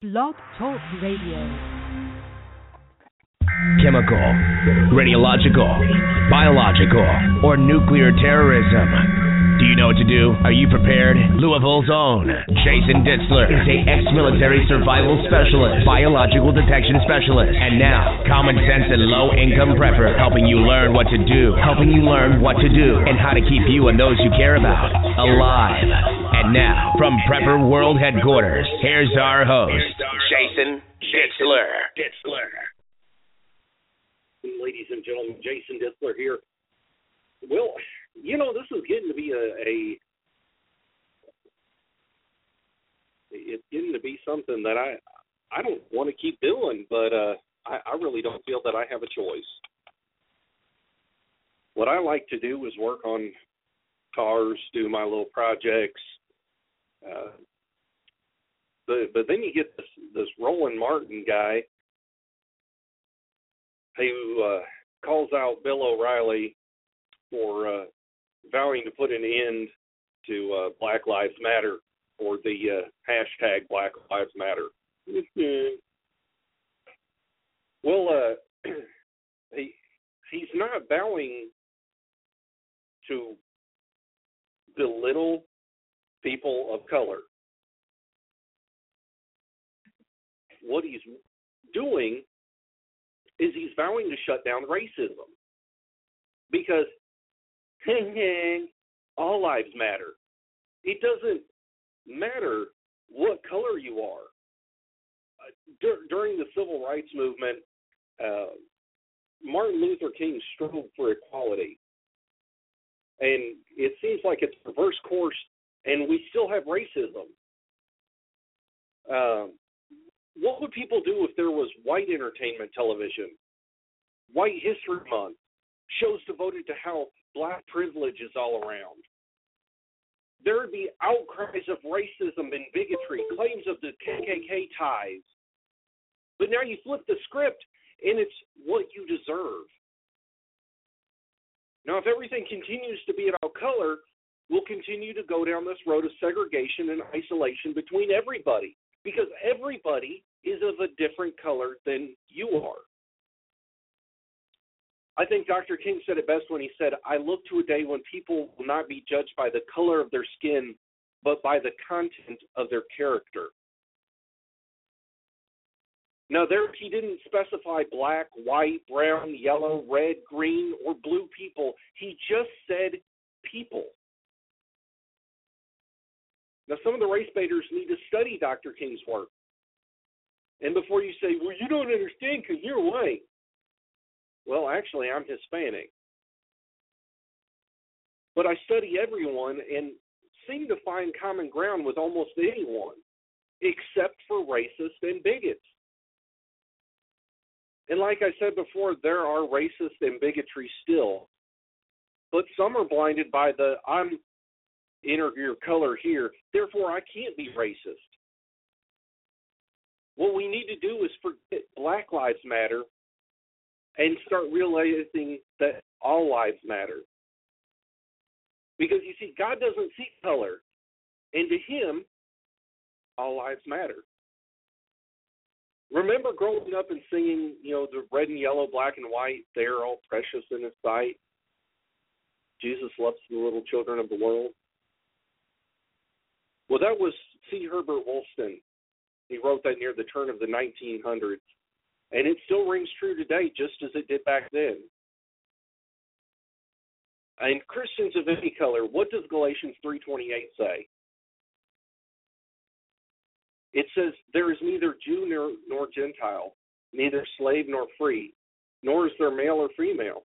Blog Talk Radio. chemical, radiological, biological, or nuclear terrorism. Do you know what to do? Are you prepared? Louisville's own Jason Ditzler is a ex-military survival specialist, biological detection specialist, and now common sense and low-income prepper, helping you learn what to do, helping you learn what to do, and how to keep you and those you care about alive. And now, from Prepper World Headquarters, here's our host, Jason Ditzler. Ditzler. ladies and gentlemen, Jason Ditzler here. Well, you know, this is getting to be a, a it's getting to be something that I I don't want to keep doing, but uh I, I really don't feel that I have a choice. What I like to do is work on cars, do my little projects. Uh, but but then you get this this Roland Martin guy who uh, calls out Bill O'Reilly for uh, vowing to put an end to uh, Black Lives Matter or the uh, hashtag Black Lives Matter. well, uh, he he's not bowing to belittle people of color. What he's doing is he's vowing to shut down racism because all lives matter. It doesn't matter what color you are. Uh, dur- during the civil rights movement, uh, Martin Luther King strove for equality, and it seems like it's reverse course, and we still have racism. Um, what would people do if there was white entertainment television, white history month, shows devoted to how black privilege is all around? There would be outcries of racism and bigotry, claims of the KKK ties. But now you flip the script and it's what you deserve. Now, if everything continues to be about color, we'll continue to go down this road of segregation and isolation between everybody because everybody is of a different color than you are. I think Dr. King said it best when he said, I look to a day when people will not be judged by the color of their skin, but by the content of their character. Now, there he didn't specify black, white, brown, yellow, red, green, or blue people. He just said people. Now, some of the race baiters need to study Dr. King's work. And before you say, well, you don't understand because you're white. Well, actually, I'm Hispanic. But I study everyone and seem to find common ground with almost anyone, except for racists and bigots. And like I said before, there are racist and bigotry still. But some are blinded by the I'm inner your color here, therefore I can't be racist. What we need to do is forget Black Lives Matter and start realizing that all lives matter. Because you see, God doesn't see color, and to Him, all lives matter. Remember growing up and singing, you know, the red and yellow, black and white, they are all precious in His sight. Jesus loves the little children of the world. Well, that was C. Herbert Woolston. He wrote that near the turn of the 1900s. And it still rings true today, just as it did back then. And Christians of any color, what does Galatians 3:28 say? It says, "There is neither Jew nor, nor Gentile, neither slave nor free, nor is there male or female.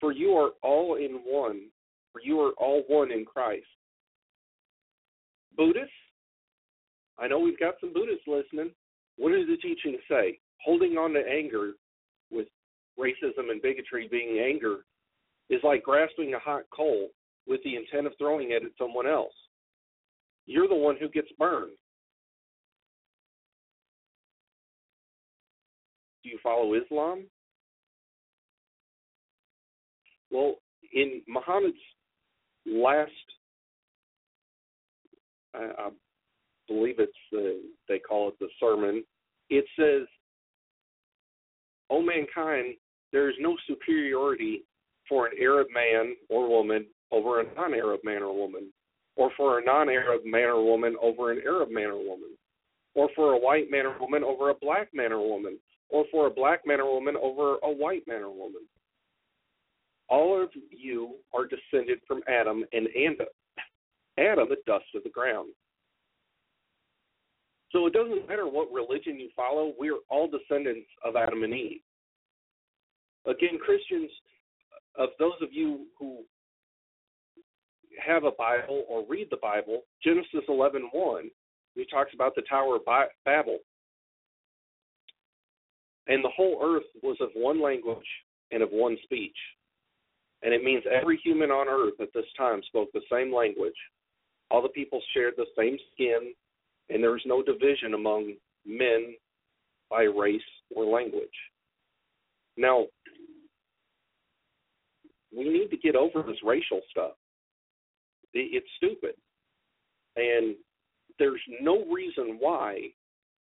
For you are all in one, for you are all one in Christ." Buddhists, I know we've got some Buddhists listening. What does the teaching say? Holding on to anger with racism and bigotry being anger is like grasping a hot coal with the intent of throwing it at someone else. You're the one who gets burned. Do you follow Islam? Well, in Muhammad's last, I, I believe it's the they call it the sermon. It says, "O mankind, there is no superiority for an Arab man or woman over a non-Arab man or woman, or for a non-Arab man or woman over an Arab man or woman, or for a white man or woman over a black man or woman, or for a black man or woman over a white man or woman. All of you are descended from Adam, and Adam, the dust of the ground. So it doesn't matter what religion you follow, we're all descendants of Adam and Eve. Again, Christians, of those of you who have a Bible or read the Bible, Genesis 11:1, he talks about the Tower of Babel. And the whole earth was of one language and of one speech. And it means every human on earth at this time spoke the same language. All the people shared the same skin, and there was no division among men by race or language. Now, we need to get over this racial stuff. It's stupid. And there's no reason why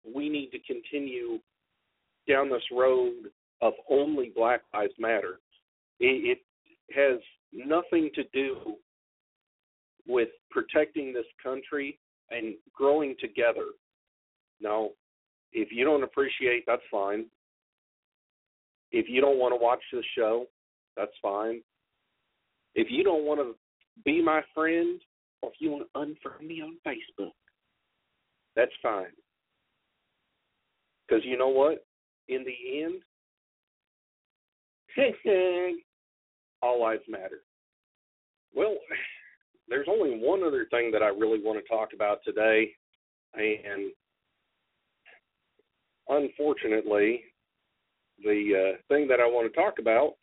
we need to continue down this road of only Black Lives Matter. It, it has nothing to do with protecting this country and growing together. Now, if you don't appreciate, that's fine. If you don't want to watch the show, that's fine. If you don't want to be my friend, or if you want to unfriend me on Facebook, that's fine. Because you know what? In the end, all lives matter. Well, there's only one other thing that I really want to talk about today, and unfortunately, the uh, thing that I want to talk about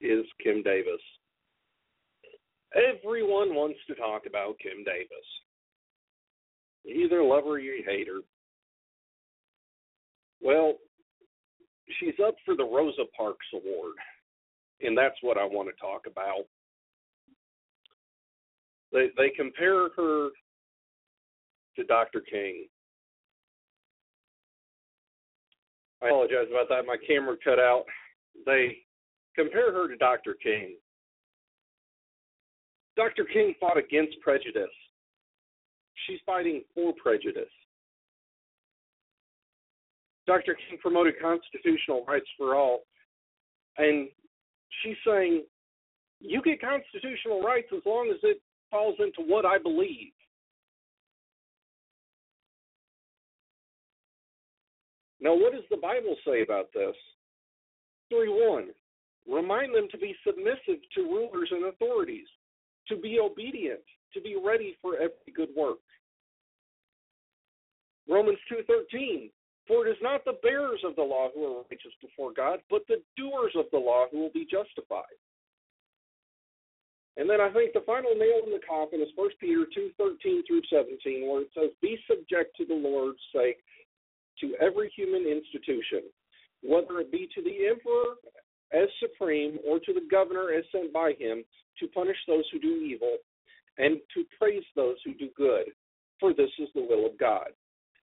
is Kim Davis. Everyone wants to talk about Kim Davis. Either love her or you hate her. Well, she's up for the Rosa Parks Award, and that's what I want to talk about. They they compare her to Dr. King. I apologize about that. My camera cut out. They compare her to Dr. King. Dr. King fought against prejudice. She's fighting for prejudice. Dr. King promoted constitutional rights for all, and she's saying you get constitutional rights as long as it falls into what I believe. Now, what does the Bible say about this? 3 1. Remind them to be submissive to rulers and authorities, to be obedient, to be ready for every good work. Romans 2:13 For it is not the bearers of the law who are righteous before God, but the doers of the law who will be justified. And then I think the final nail in the coffin is 1 Peter 2:13 through 17, where it says, "Be subject to the Lord's sake to every human institution, whether it be to the emperor as supreme or to the governor as sent by him, to punish those who do evil and to praise those who do good, for this is the will of God."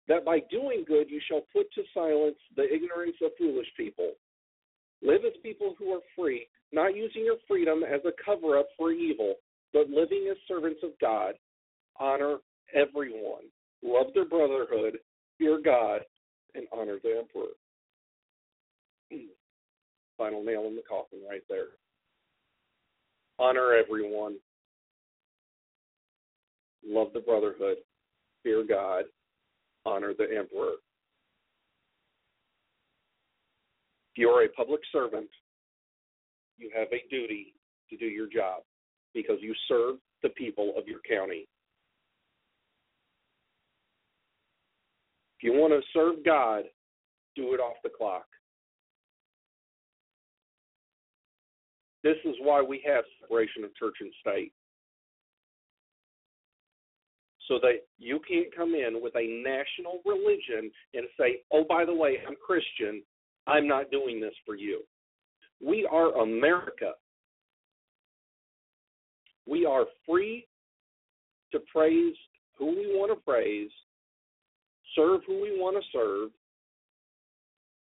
That by doing good you shall put to silence the ignorance of foolish people. Live as people who are free, not using your freedom as a cover up for evil, but living as servants of God. Honor everyone. Love their brotherhood, fear God, and honor the emperor. Final nail in the coffin right there. Honor everyone. Love the brotherhood, fear God, honor the emperor. If you are a public servant, you have a duty to do your job because you serve the people of your county. If you want to serve God, do it off the clock. This is why we have separation of church and state. So that you can't come in with a national religion and say, oh, by the way, I'm Christian. I'm not doing this for you. We are America. We are free to praise who we want to praise, serve who we want to serve,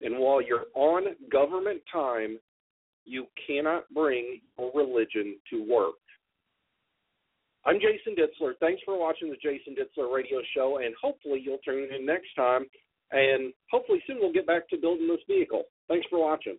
and while you're on government time, you cannot bring your religion to work. I'm Jason Ditzler. Thanks for watching the Jason Ditzler radio show, and hopefully you'll tune in next time. And hopefully soon we'll get back to building this vehicle. Thanks for watching.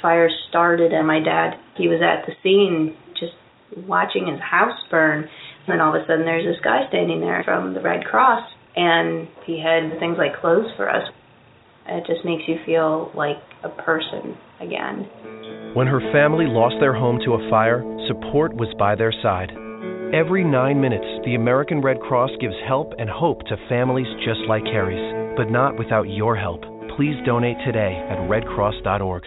Fire started, and my dad, he was at the scene just watching his house burn. And then all of a sudden, there's this guy standing there from the Red Cross, and he had things like clothes for us. It just makes you feel like a person again. When her family lost their home to a fire, support was by their side. Every nine minutes, the American Red Cross gives help and hope to families just like Carrie's, but not without your help. Please donate today at redcross.org.